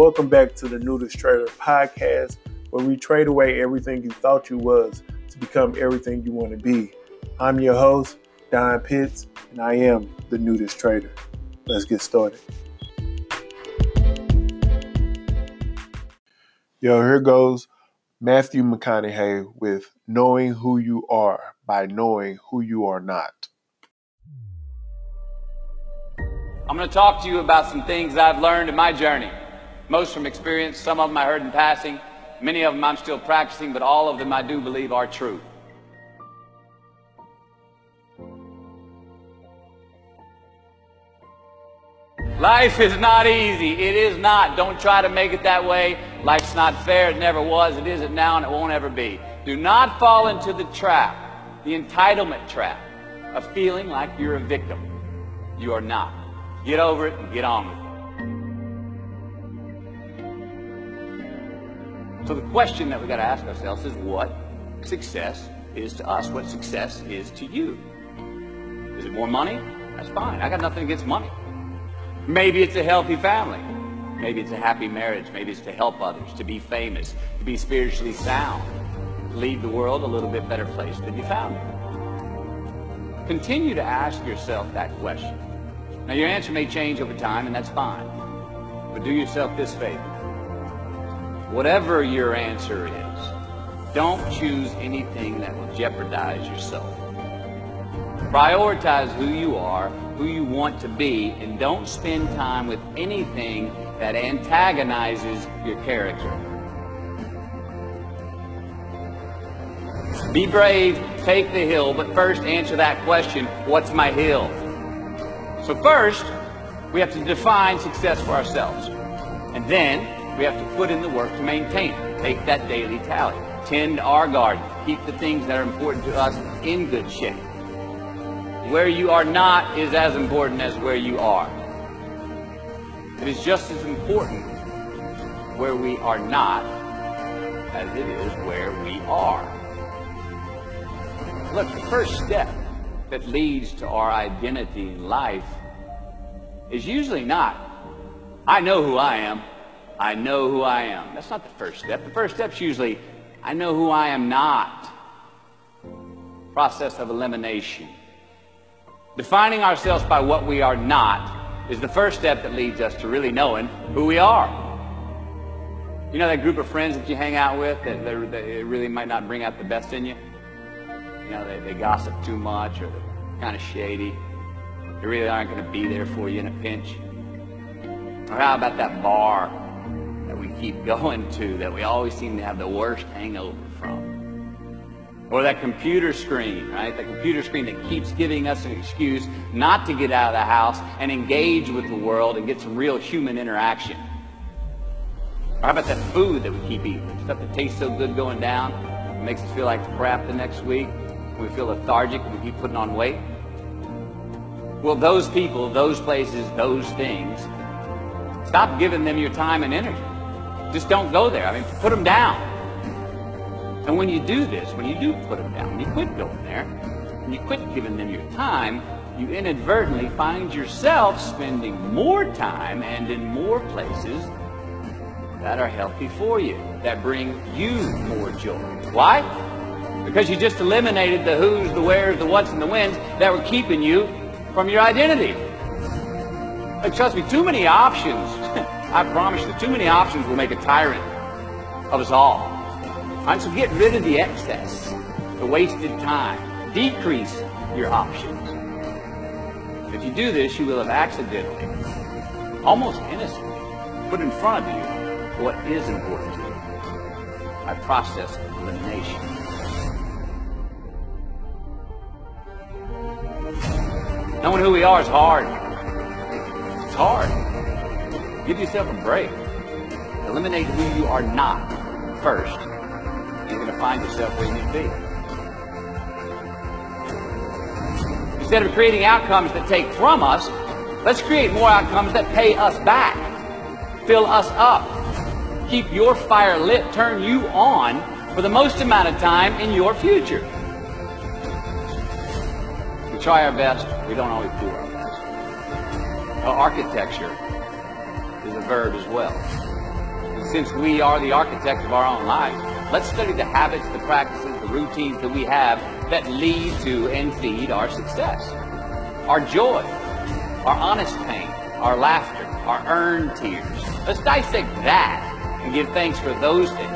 Welcome back to the Nudist Trader podcast, where we trade away everything you thought you was to become everything you want to be. I'm your host, Don Pitts, and I am the Nudist Trader. Let's get started. Yo, here goes Matthew McConaughey with Knowing Who You Are by Knowing Who You Are Not. I'm going to talk to you about some things I've learned in my journey. Most from experience, some of them I heard in passing, many of them I'm still practicing, but all of them I do believe are true. Life is not easy. It is not. Don't try to make it that way. Life's not fair. It never was. It isn't now, and it won't ever be. Do not fall into the trap, the entitlement trap, of feeling like you're a victim. You are not. Get over it and get on with it. So the question that we got to ask ourselves is what success is to us? What success is to you? Is it more money? That's fine. I got nothing against money. Maybe it's a healthy family. Maybe it's a happy marriage. Maybe it's to help others, to be famous, to be spiritually sound, leave the world a little bit better place than you found it. Continue to ask yourself that question. Now, your answer may change over time, and that's fine. But do yourself this favor. Whatever your answer is, don't choose anything that will jeopardize yourself. Prioritize who you are, who you want to be, and don't spend time with anything that antagonizes your character. Be brave, take the hill, but first answer that question what's my hill? So first, we have to define success for ourselves. And then we have to put in the work to maintain it. Take that daily tally. Tend our garden. Keep the things that are important to us in good shape. Where you are not is as important as where you are. It is just as important where we are not as it is where we are. Look, the first step that leads to our identity in life is usually not, I know who I am. I know who I am. That's not the first step. The first step's usually, I know who I am not. Process of elimination. Defining ourselves by what we are not is the first step that leads us to really knowing who we are. You know that group of friends that you hang out with that, that, that really might not bring out the best in you? You know, they, they gossip too much or they're kind of shady. They really aren't going to be there for you in a pinch. Or how about that bar keep going to that we always seem to have the worst hangover from? Or that computer screen, right? The computer screen that keeps giving us an excuse not to get out of the house and engage with the world and get some real human interaction. Or how about that food that we keep eating? Stuff that tastes so good going down, it makes us feel like crap the next week. We feel lethargic and we keep putting on weight. Well, those people, those places, those things, stop giving them your time and energy. Just don't go there. I mean, put them down. And when you do this, when you do put them down, when you quit going there, when you quit giving them your time, you inadvertently find yourself spending more time and in more places that are healthy for you, that bring you more joy. Why? Because you just eliminated the who's, the where's, the what's, and the when's that were keeping you from your identity. And trust me, too many options, I promise you, too many options will make a tyrant of us all. right, so get rid of the excess, the wasted time. Decrease your options. If you do this, you will have accidentally, almost innocently, put in front of you what is important to you by process of elimination. Knowing who we are is hard. It's hard. Give yourself a break. Eliminate who you are not first. You're going to find yourself where you need to be. Instead of creating outcomes that take from us, let's create more outcomes that pay us back, fill us up, keep your fire lit, turn you on for the most amount of time in your future. We try our best, we don't always do our best. Well, architecture verb as well. And since we are the architects of our own lives, let's study the habits, the practices, the routines that we have that lead to and feed our success. Our joy, our honest pain, our laughter, our earned tears. Let's dissect that and give thanks for those things.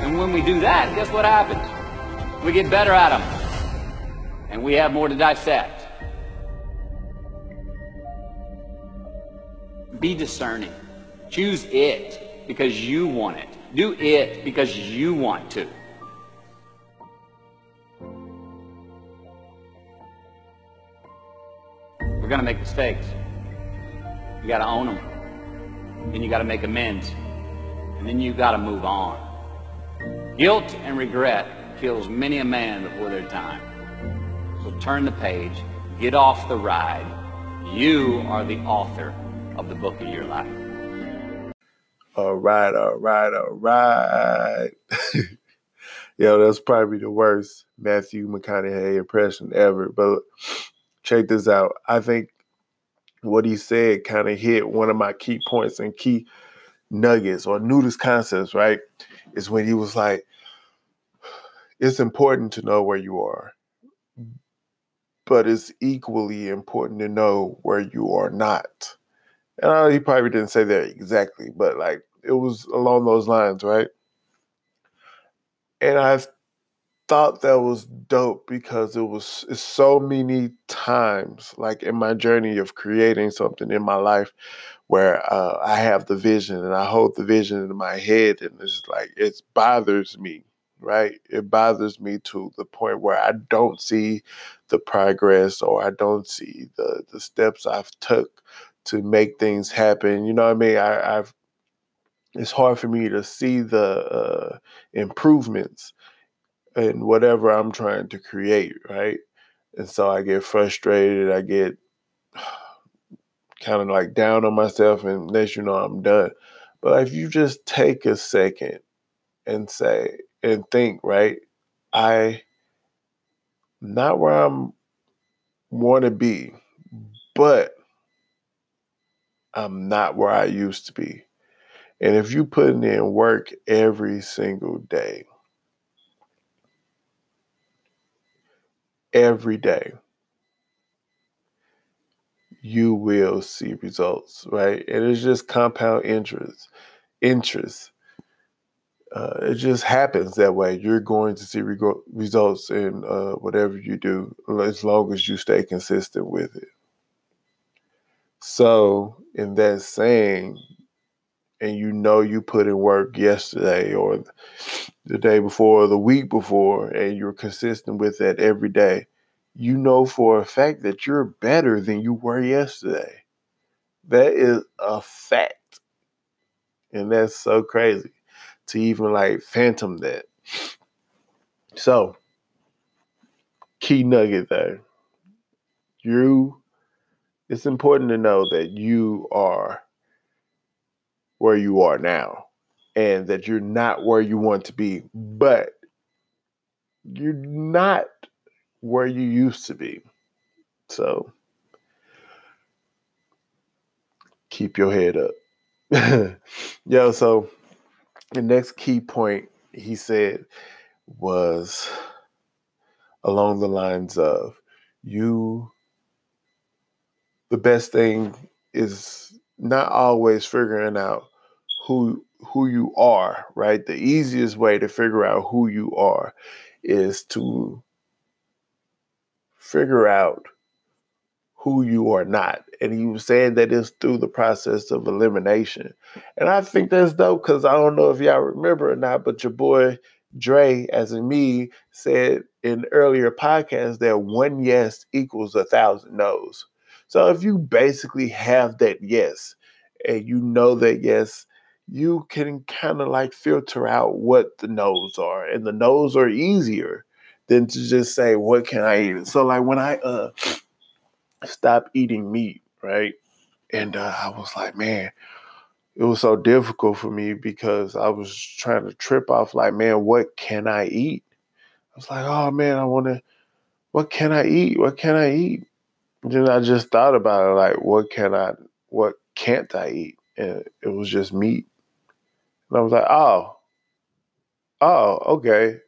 And when we do that, guess what happens? We get better at them. And we have more to dissect. Be discerning. Choose it because you want it. Do it because you want to. We're going to make mistakes. You got to own them. Then you got to make amends. And then you got to move on. Guilt and regret kills many a man before their time. So turn the page, get off the ride. You are the author of the book of your life. All right, all right, all right. Yo, that's probably the worst Matthew McConaughey impression ever. But check this out. I think what he said kind of hit one of my key points and key nuggets or nudist concepts, right? Is when he was like, it's important to know where you are, but it's equally important to know where you are not. And I, he probably didn't say that exactly, but like it was along those lines, right? And I thought that was dope because it was so many times, like in my journey of creating something in my life, where uh, I have the vision and I hold the vision in my head, and it's like it bothers me, right? It bothers me to the point where I don't see the progress or I don't see the the steps I've took to make things happen. You know what I mean? I, I've it's hard for me to see the uh, improvements in whatever I'm trying to create, right? And so I get frustrated. I get kind of like down on myself, and let you know I'm done. But if you just take a second and say and think, right? I not where I'm want to be, but I'm not where I used to be. And if you putting in work every single day, every day, you will see results, right? And it's just compound interest. Interest. Uh, it just happens that way. You're going to see results in uh, whatever you do, as long as you stay consistent with it. So, in that saying, and you know you put in work yesterday or the day before or the week before, and you're consistent with that every day, you know for a fact that you're better than you were yesterday. That is a fact. And that's so crazy to even like phantom that. So, key nugget there. You, it's important to know that you are where you are now and that you're not where you want to be, but you're not where you used to be. So keep your head up. Yo, so the next key point he said was along the lines of you the best thing is not always figuring out who who you are, right? The easiest way to figure out who you are is to figure out who you are not. And he was saying that it's through the process of elimination. And I think that's dope because I don't know if y'all remember or not, but your boy Dre, as in me, said in earlier podcasts that one yes equals a thousand no's. So if you basically have that yes, and you know that yes, you can kind of like filter out what the no's are. And the no's are easier than to just say, what can I eat? So like when I uh stopped eating meat, right? And uh, I was like, man, it was so difficult for me because I was trying to trip off like, man, what can I eat? I was like, oh man, I want to, what can I eat? What can I eat? Then I just thought about it, like, what can I, what can't I eat? And it was just meat. And I was like, oh, oh, okay.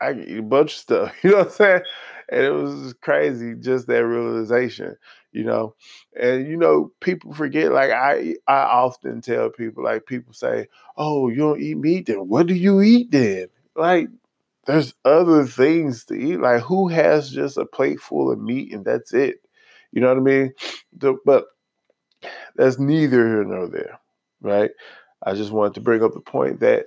I can eat a bunch of stuff. You know what I'm saying? And it was crazy, just that realization, you know. And you know, people forget. Like I, I often tell people, like people say, "Oh, you don't eat meat? Then what do you eat then?" Like, there's other things to eat. Like, who has just a plate full of meat and that's it? You know what I mean? The, but that's neither here nor there, right? I just wanted to bring up the point that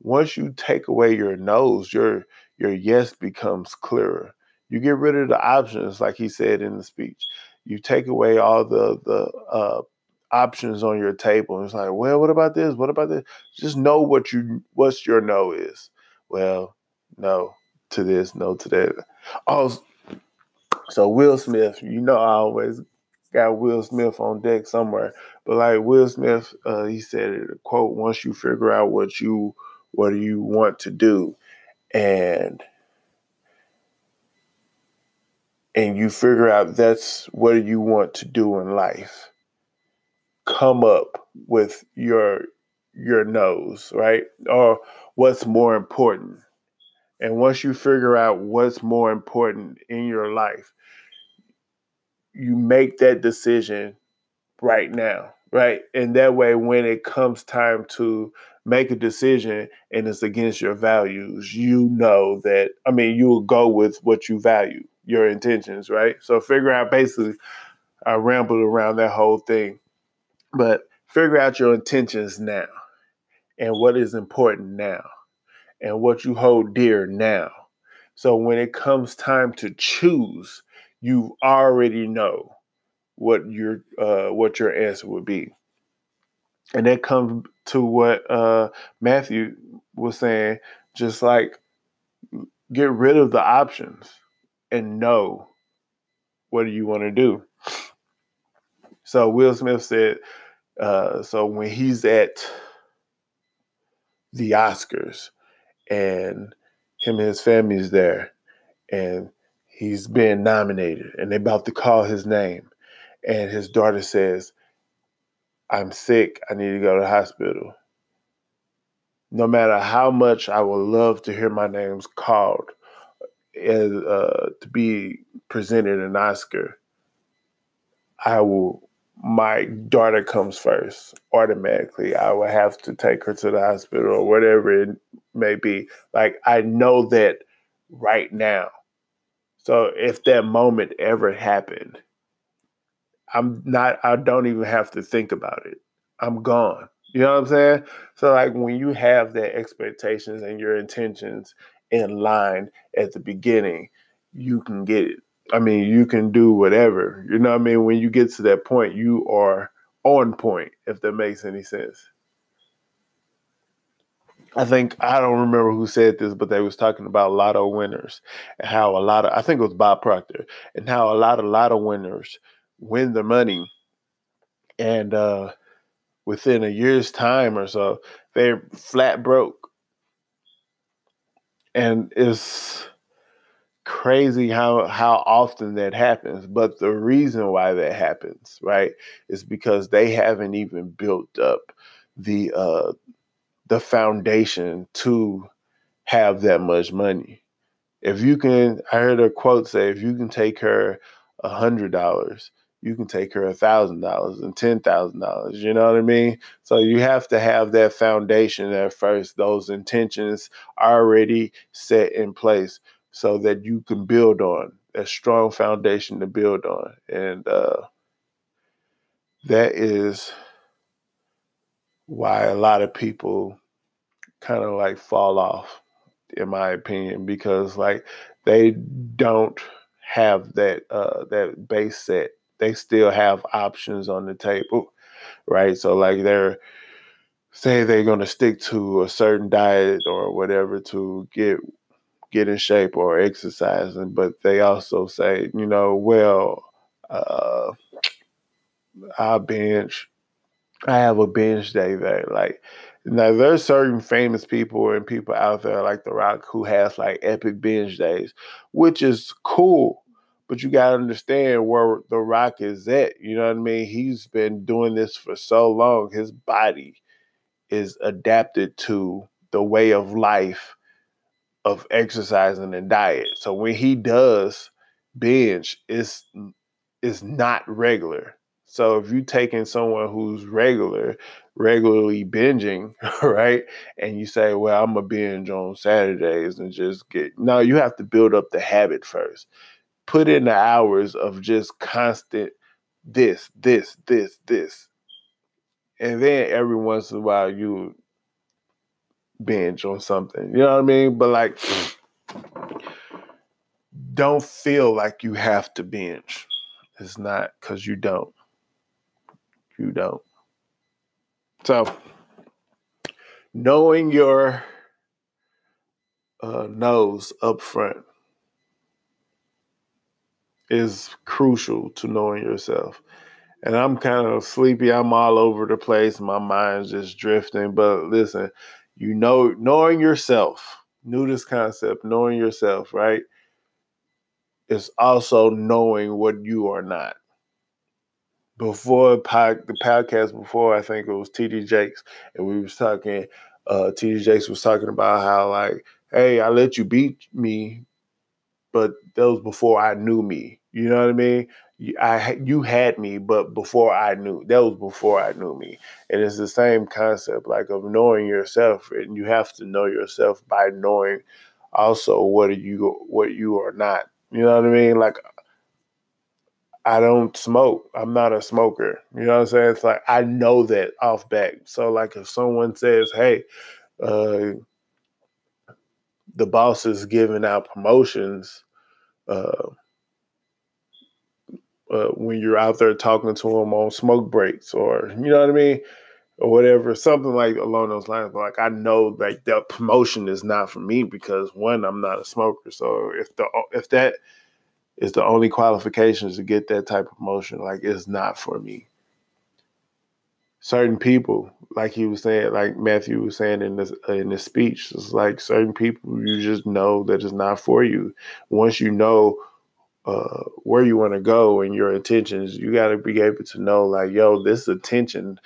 once you take away your no's, your your yes becomes clearer. You get rid of the options, like he said in the speech. You take away all the the uh, options on your table. It's like, well, what about this? What about this? Just know what you what's your no is. Well, no to this, no to that. Oh, so Will Smith, you know, I always got Will Smith on deck somewhere. But like Will Smith, uh, he said it, quote, once you figure out what you what do you want to do and and you figure out that's what you want to do in life come up with your your no's right or what's more important and once you figure out what's more important in your life you make that decision right now right and that way when it comes time to make a decision and it's against your values, you know that, I mean, you will go with what you value, your intentions, right? So figure out basically, I rambled around that whole thing, but figure out your intentions now and what is important now and what you hold dear now. So when it comes time to choose, you already know what your uh, what your answer would be and that comes to what uh, Matthew was saying, just like get rid of the options and know what do you want to do. So Will Smith said, uh, so when he's at the Oscars and him and his family is there and he's been nominated and they're about to call his name and his daughter says, I'm sick, I need to go to the hospital. No matter how much I would love to hear my name's called as uh, to be presented an Oscar, I will. My daughter comes first automatically. I will have to take her to the hospital or whatever it may be. Like I know that right now. So if that moment ever happened, I'm not, I don't even have to think about it. I'm gone. You know what I'm saying? So, like, when you have that expectations and your intentions in line at the beginning, you can get it. I mean, you can do whatever. You know what I mean? When you get to that point, you are on point, if that makes any sense. I think I don't remember who said this, but they was talking about lotto winners and how a lot of I think it was Bob Proctor and how a lot of winners win the money and uh, within a year's time or so they're flat broke. And it's crazy how how often that happens but the reason why that happens right is because they haven't even built up the uh the foundation to have that much money if you can i heard a quote say if you can take her a hundred dollars you can take her a thousand dollars and ten thousand dollars. You know what I mean? So you have to have that foundation at first, those intentions already set in place so that you can build on a strong foundation to build on. And uh, that is why a lot of people kind of like fall off, in my opinion, because like they don't have that uh, that base set they still have options on the table, right? So like they're say they're going to stick to a certain diet or whatever to get get in shape or exercising, but they also say, you know, well, uh, I binge. I have a binge day that like now there's certain famous people and people out there like The Rock who has like epic binge days, which is cool but you got to understand where The Rock is at. You know what I mean? He's been doing this for so long. His body is adapted to the way of life of exercising and diet. So when he does binge, it's it's not regular. So if you're taking someone who's regular, regularly binging, right, and you say, "Well, I'm a binge on Saturdays and just get," no, you have to build up the habit first. Put in the hours of just constant this, this, this, this, and then every once in a while you binge on something. You know what I mean? But like, don't feel like you have to binge. It's not because you don't. You don't. So, knowing your uh, no's up front is crucial to knowing yourself. And I'm kind of sleepy. I'm all over the place. My mind's just drifting. But listen, you know, knowing yourself, knew this concept, knowing yourself, right? It's also knowing what you are not before pod, the podcast before I think it was TD Jakes and we was talking uh TD Jakes was talking about how like hey I let you beat me but that was before I knew me. You know what I mean? You, I you had me but before I knew that was before I knew me. And it's the same concept like of knowing yourself and you have to know yourself by knowing also what are you what you are not. You know what I mean? Like I don't smoke. I'm not a smoker. You know what I'm saying? It's like I know that off back. So like if someone says, "Hey, uh, the boss is giving out promotions," uh, uh, when you're out there talking to them on smoke breaks, or you know what I mean, or whatever, something like along those lines. But like I know like that promotion is not for me because one, I'm not a smoker. So if the if that is the only qualifications to get that type of promotion. Like it's not for me. Certain people, like he was saying, like Matthew was saying in this in this speech, it's like certain people you just know that it's not for you. Once you know uh, where you want to go and your intentions, you got to be able to know, like, yo, this attention,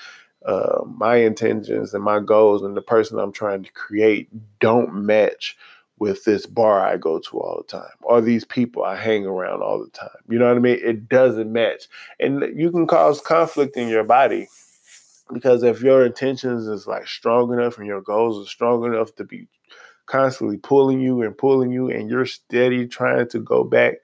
uh, my intentions and my goals and the person I'm trying to create don't match with this bar I go to all the time or these people I hang around all the time. You know what I mean? It doesn't match. And you can cause conflict in your body because if your intentions is like strong enough and your goals are strong enough to be constantly pulling you and pulling you and you're steady trying to go back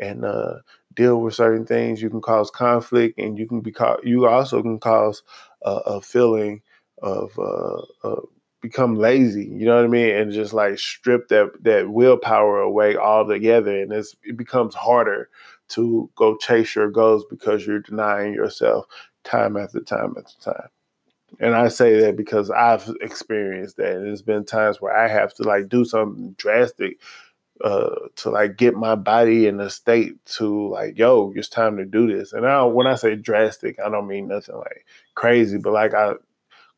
and uh, deal with certain things, you can cause conflict and you can be ca- you also can cause uh, a feeling of uh, become lazy, you know what I mean, and just like strip that that willpower away altogether, and it's, it becomes harder to go chase your goals because you're denying yourself time after time after time. And I say that because I've experienced that. And there's been times where I have to like do something drastic uh, to like get my body in a state to like, yo, it's time to do this. And I when I say drastic, I don't mean nothing like crazy, but like I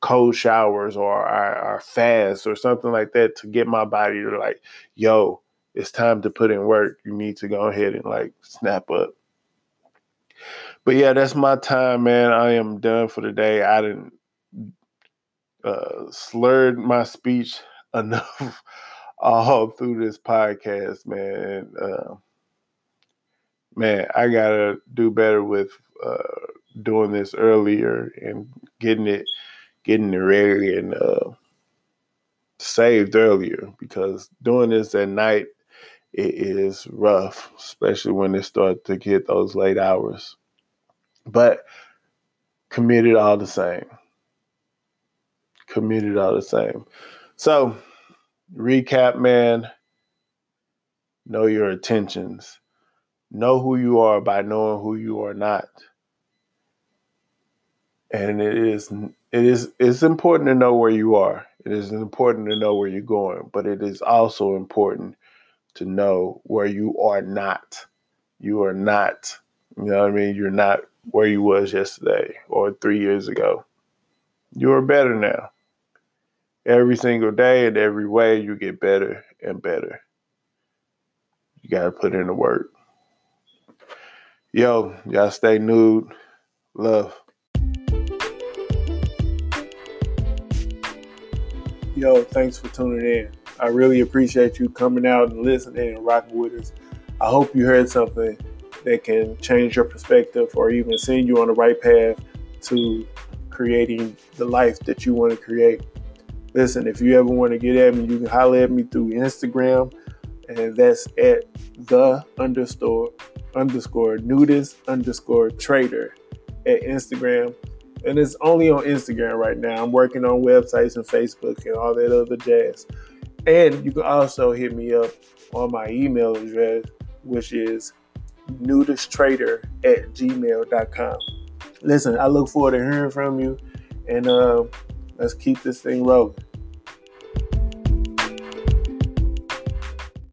cold showers or our, fast or something like that to get my body to like, yo, it's time to put in work. You need to go ahead and like snap up. But yeah, that's my time, man. I am done for the day. I didn't uh, slurred my speech enough all through this podcast, man. Uh, man, I gotta do better with uh, doing this earlier and getting it getting ready and uh, saved earlier because doing this at night it is rough, especially when it starts to get those late hours. But committed all the same. Committed all the same. So, recap, man. Know your intentions. Know who you are by knowing who you are not. And it is it is it's important to know where you are. It is important to know where you're going, but it is also important to know where you are not. You are not, you know what I mean? You're not where you was yesterday or 3 years ago. You are better now. Every single day and every way you get better and better. You got to put in the work. Yo, y'all stay nude. Love. Yo, thanks for tuning in. I really appreciate you coming out and listening and rocking with us. I hope you heard something that can change your perspective or even send you on the right path to creating the life that you want to create. Listen, if you ever want to get at me, you can holler at me through Instagram, and that's at the underscore underscore nudist underscore trader at Instagram. And it's only on Instagram right now. I'm working on websites and Facebook and all that other jazz. And you can also hit me up on my email address, which is nudisttrader at gmail.com. Listen, I look forward to hearing from you, and uh, let's keep this thing rolling.